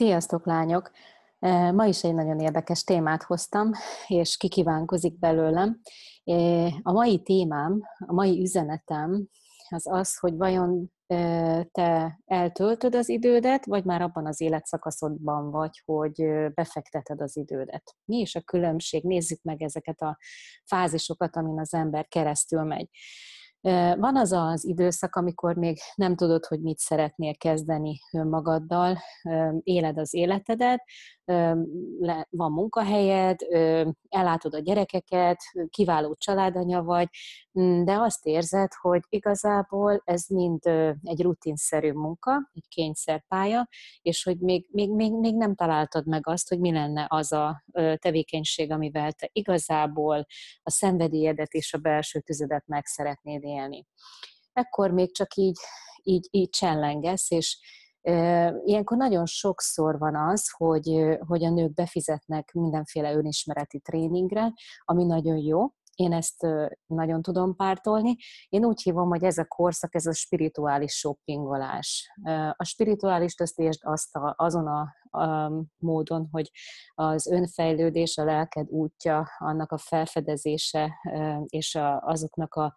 Sziasztok, lányok! Ma is egy nagyon érdekes témát hoztam, és kikívánkozik belőlem. A mai témám, a mai üzenetem az az, hogy vajon te eltöltöd az idődet, vagy már abban az életszakaszodban vagy, hogy befekteted az idődet. Mi is a különbség? Nézzük meg ezeket a fázisokat, amin az ember keresztül megy. Van az az időszak, amikor még nem tudod, hogy mit szeretnél kezdeni önmagaddal, éled az életedet, van munkahelyed, ellátod a gyerekeket, kiváló családanya vagy, mm, de azt érzed, hogy igazából ez mind egy rutinszerű munka, egy kényszerpálya, és hogy még, még, még, még nem találtad meg azt, hogy mi lenne az a tevékenység, amivel te igazából a szenvedélyedet és a belső tüzedet meg szeretnéd élni. Ekkor még csak így, így, így csellengesz, és Ilyenkor nagyon sokszor van az, hogy, hogy a nők befizetnek mindenféle önismereti tréningre, ami nagyon jó, én ezt nagyon tudom pártolni. Én úgy hívom, hogy ez a korszak, ez a spirituális shoppingolás. A spirituális azt azt a, azon a, a módon, hogy az önfejlődés, a lelked útja, annak a felfedezése, és a, azoknak a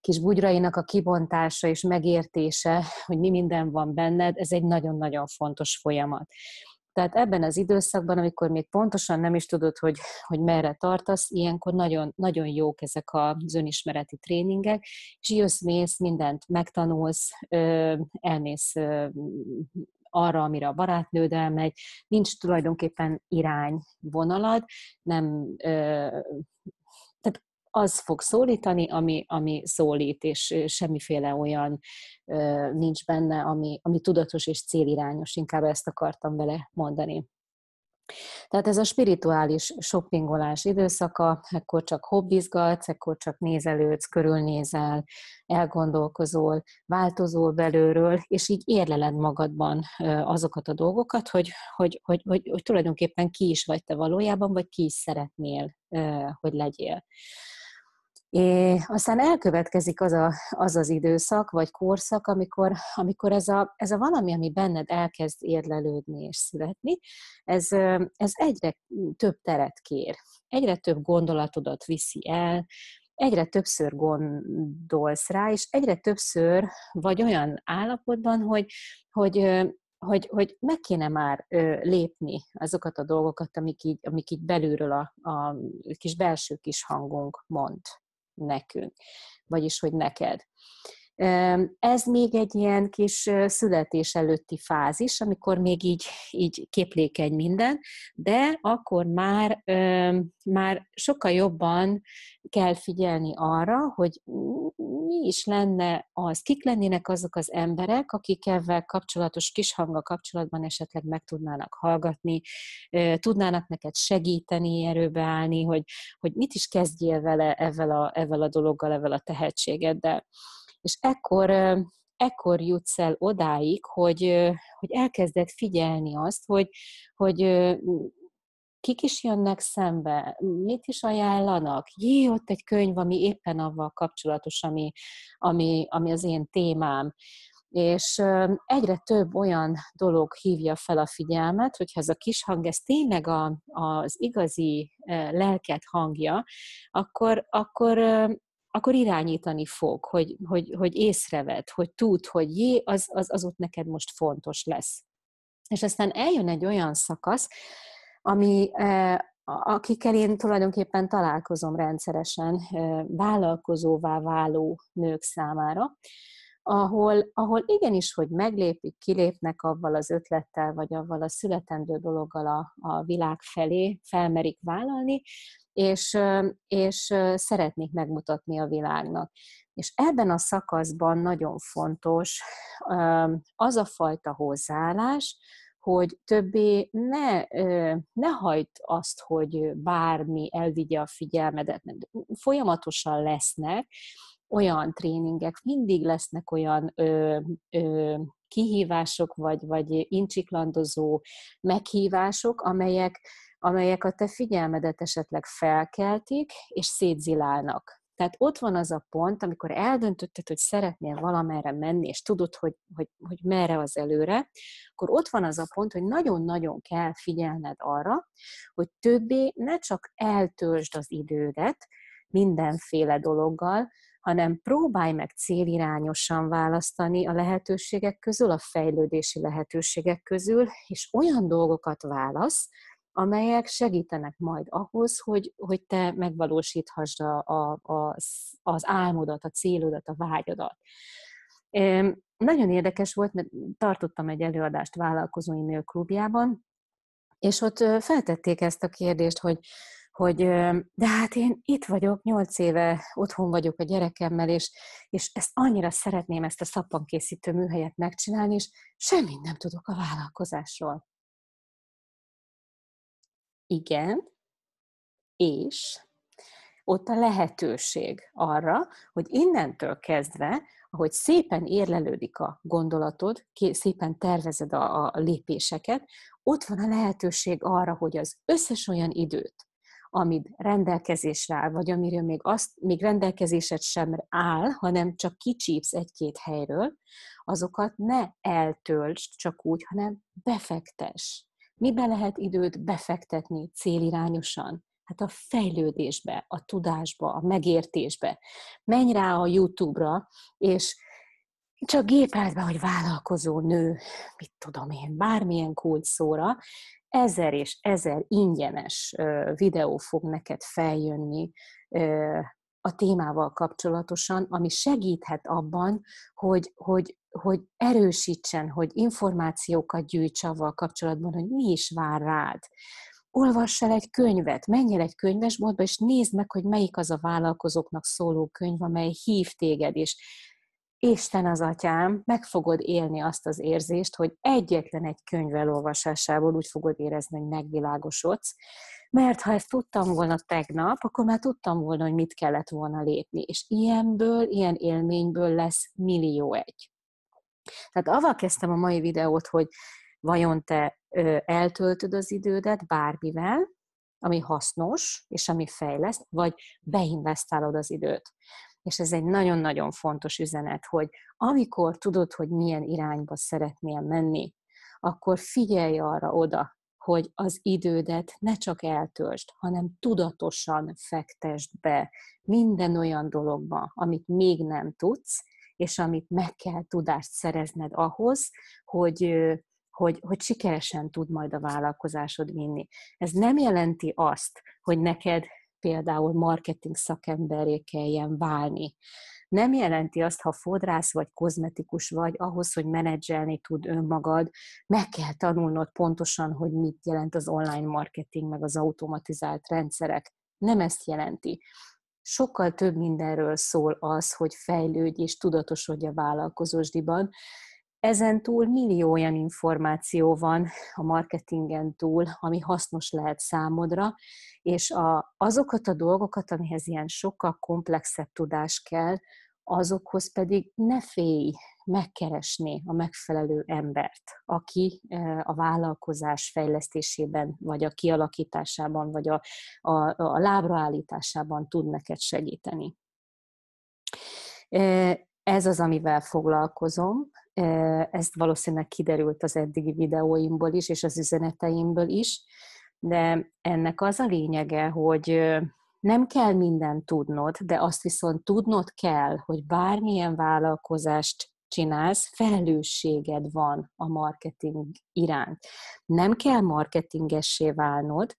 kis bugyrainak a kibontása és megértése, hogy mi minden van benned, ez egy nagyon-nagyon fontos folyamat. Tehát ebben az időszakban, amikor még pontosan nem is tudod, hogy, hogy merre tartasz, ilyenkor nagyon, nagyon jók ezek az önismereti tréningek, és jössz, mész, mindent megtanulsz, elmész arra, amire a barátnőd elmegy, nincs tulajdonképpen irányvonalad, nem az fog szólítani, ami, ami szólít, és semmiféle olyan nincs benne, ami, ami tudatos és célirányos, inkább ezt akartam vele mondani. Tehát ez a spirituális shoppingolás időszaka, ekkor csak hobbizgatsz, ekkor csak nézelődsz, körülnézel, elgondolkozol, változol belőről, és így érleled magadban azokat a dolgokat, hogy, hogy, hogy, hogy, hogy tulajdonképpen ki is vagy te valójában, vagy ki is szeretnél, hogy legyél. É, aztán elkövetkezik az, a, az az időszak, vagy korszak, amikor, amikor ez, a, ez a valami, ami benned elkezd érlelődni és születni, ez, ez egyre több teret kér. Egyre több gondolatodat viszi el, egyre többször gondolsz rá, és egyre többször vagy olyan állapotban, hogy, hogy hogy, hogy meg kéne már lépni azokat a dolgokat, amik így, amik így belülről a, a kis belső kis hangunk mond nekünk, vagyis hogy neked. Ez még egy ilyen kis születés előtti fázis, amikor még így, így képlékeny minden, de akkor már, már sokkal jobban kell figyelni arra, hogy mi is lenne az, kik lennének azok az emberek, akik ezzel kapcsolatos kis hanga kapcsolatban esetleg meg tudnának hallgatni, tudnának neked segíteni, erőbe állni, hogy, hogy mit is kezdjél vele ezzel a, ezzel a dologgal, ezzel a tehetségeddel. És ekkor, ekkor jutsz el odáig, hogy, hogy elkezded figyelni azt, hogy, hogy kik is jönnek szembe, mit is ajánlanak, jé, ott egy könyv, ami éppen avval kapcsolatos, ami, ami, ami az én témám. És egyre több olyan dolog hívja fel a figyelmet, hogyha ez a kis hang, ez tényleg a, az igazi lelket hangja, akkor, akkor akkor irányítani fog, hogy, hogy, hogy észreved, hogy tud, hogy jé, az, az, az ott neked most fontos lesz. És aztán eljön egy olyan szakasz, ami akikkel én tulajdonképpen találkozom rendszeresen vállalkozóvá váló nők számára, ahol, ahol igenis, hogy meglépik, kilépnek avval az ötlettel, vagy avval a születendő dologgal a, a világ felé, felmerik vállalni, és, és szeretnék megmutatni a világnak. És ebben a szakaszban nagyon fontos az a fajta hozzáállás, hogy többé ne, ne hagyd azt, hogy bármi elvigye a figyelmedet. Folyamatosan lesznek olyan tréningek, mindig lesznek olyan ö, ö, kihívások, vagy, vagy incsiklandozó meghívások, amelyek, amelyek a te figyelmedet esetleg felkeltik, és szétzilálnak. Tehát ott van az a pont, amikor eldöntötted, hogy szeretnél valamerre menni, és tudod, hogy, hogy, hogy merre az előre, akkor ott van az a pont, hogy nagyon-nagyon kell figyelned arra, hogy többé ne csak eltöltsd az idődet mindenféle dologgal, hanem próbálj meg célirányosan választani a lehetőségek közül, a fejlődési lehetőségek közül, és olyan dolgokat válasz, amelyek segítenek majd ahhoz, hogy, hogy te megvalósíthasd a, a, a, az álmodat, a célodat, a vágyadat. Nagyon érdekes volt, mert tartottam egy előadást vállalkozói nő klubjában, és ott feltették ezt a kérdést, hogy hogy de hát én itt vagyok, nyolc éve otthon vagyok a gyerekemmel, és, és ezt annyira szeretném ezt a szappankészítő műhelyet megcsinálni, és semmit nem tudok a vállalkozásról. Igen, és ott a lehetőség arra, hogy innentől kezdve, ahogy szépen érlelődik a gondolatod, szépen tervezed a, a lépéseket, ott van a lehetőség arra, hogy az összes olyan időt, amit rendelkezésre áll, vagy amiről még, azt, még rendelkezésed sem áll, hanem csak kicsípsz egy-két helyről, azokat ne eltöltsd csak úgy, hanem befektes. Miben lehet időt befektetni célirányosan? Hát a fejlődésbe, a tudásba, a megértésbe. Menj rá a YouTube-ra, és csak gépeld be, hogy vállalkozó nő, mit tudom én, bármilyen kult szóra, ezer és ezer ingyenes videó fog neked feljönni a témával kapcsolatosan, ami segíthet abban, hogy, hogy, hogy erősítsen, hogy információkat gyűjts avval kapcsolatban, hogy mi is vár rád. Olvass el egy könyvet, menj el egy könyvesboltba, és nézd meg, hogy melyik az a vállalkozóknak szóló könyv, amely hív téged, és Isten az atyám, meg fogod élni azt az érzést, hogy egyetlen egy könyv elolvasásából úgy fogod érezni, hogy megvilágosodsz, mert ha ezt tudtam volna tegnap, akkor már tudtam volna, hogy mit kellett volna lépni. És ilyenből, ilyen élményből lesz millió egy. Tehát avval kezdtem a mai videót, hogy vajon te eltöltöd az idődet bármivel, ami hasznos, és ami fejleszt, vagy beinvestálod az időt és ez egy nagyon-nagyon fontos üzenet, hogy amikor tudod, hogy milyen irányba szeretnél menni, akkor figyelj arra oda, hogy az idődet ne csak eltöltsd, hanem tudatosan fektesd be minden olyan dologba, amit még nem tudsz, és amit meg kell tudást szerezned ahhoz, hogy, hogy, hogy sikeresen tud majd a vállalkozásod vinni. Ez nem jelenti azt, hogy neked például marketing szakemberé kelljen válni. Nem jelenti azt, ha fodrász vagy kozmetikus vagy, ahhoz, hogy menedzselni tud önmagad, meg kell tanulnod pontosan, hogy mit jelent az online marketing, meg az automatizált rendszerek. Nem ezt jelenti. Sokkal több mindenről szól az, hogy fejlődj és tudatosodj a vállalkozósdiban, ezen túl millió olyan információ van a marketingen túl, ami hasznos lehet számodra, és a, azokat a dolgokat, amihez ilyen sokkal komplexebb tudás kell, azokhoz pedig ne félj megkeresni a megfelelő embert, aki e, a vállalkozás fejlesztésében, vagy a kialakításában, vagy a, a, a lábraállításában tud neked segíteni. E, ez az, amivel foglalkozom. Ezt valószínűleg kiderült az eddigi videóimból is, és az üzeneteimből is, de ennek az a lényege, hogy nem kell mindent tudnod, de azt viszont tudnod kell, hogy bármilyen vállalkozást csinálsz, felelősséged van a marketing iránt. Nem kell marketingessé válnod,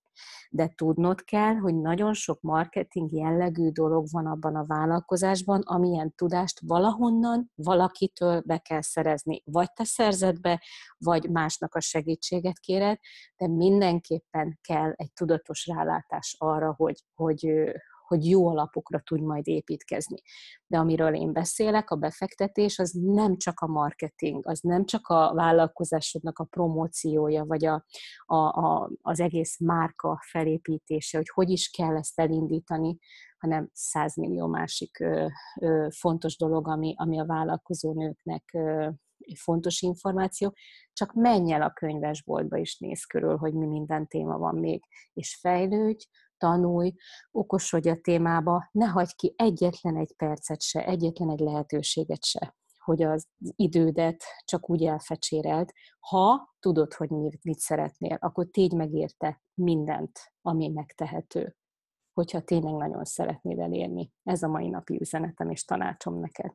de tudnod kell, hogy nagyon sok marketing jellegű dolog van abban a vállalkozásban, amilyen tudást valahonnan, valakitől be kell szerezni. Vagy te szerzed be, vagy másnak a segítséget kéred, de mindenképpen kell egy tudatos rálátás arra, hogy, hogy, hogy jó alapokra tudj majd építkezni. De amiről én beszélek, a befektetés, az nem csak a marketing, az nem csak a vállalkozásodnak a promóciója, vagy a, a, a, az egész márka felépítése, hogy hogy is kell ezt elindítani, hanem százmillió másik ö, ö, fontos dolog, ami, ami a vállalkozó nőknek ö, fontos információ, csak menj el a könyvesboltba és nézz körül, hogy mi minden téma van még, és fejlődj, tanulj, okosodj a témába, ne hagyd ki egyetlen egy percet se, egyetlen egy lehetőséget se, hogy az idődet csak úgy elfecsérelt. Ha tudod, hogy mit szeretnél, akkor tégy meg érte mindent, ami megtehető, hogyha tényleg nagyon szeretnéd elérni. Ez a mai napi üzenetem és tanácsom neked.